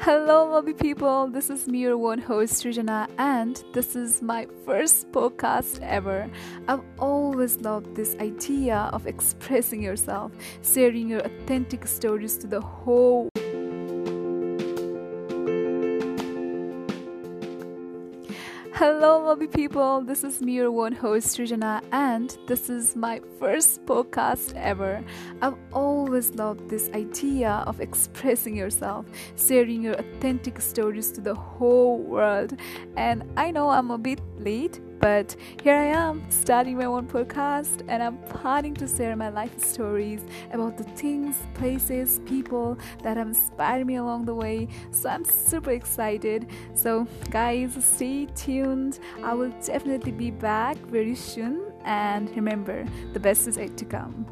Hello, lovely people. This is me, your one host, Srijana, and this is my first podcast ever. I've always loved this idea of expressing yourself, sharing your authentic stories to the whole Hello, lovely people. This is me, your one host, Srijana, and this is my first podcast ever. I've always loved this idea of expressing yourself, sharing your authentic stories to the whole world. And I know I'm a bit late but here I am, starting my own podcast, and I'm planning to share my life stories about the things, places, people that have inspired me along the way. So I'm super excited. So, guys, stay tuned. I will definitely be back very soon. And remember, the best is yet to come.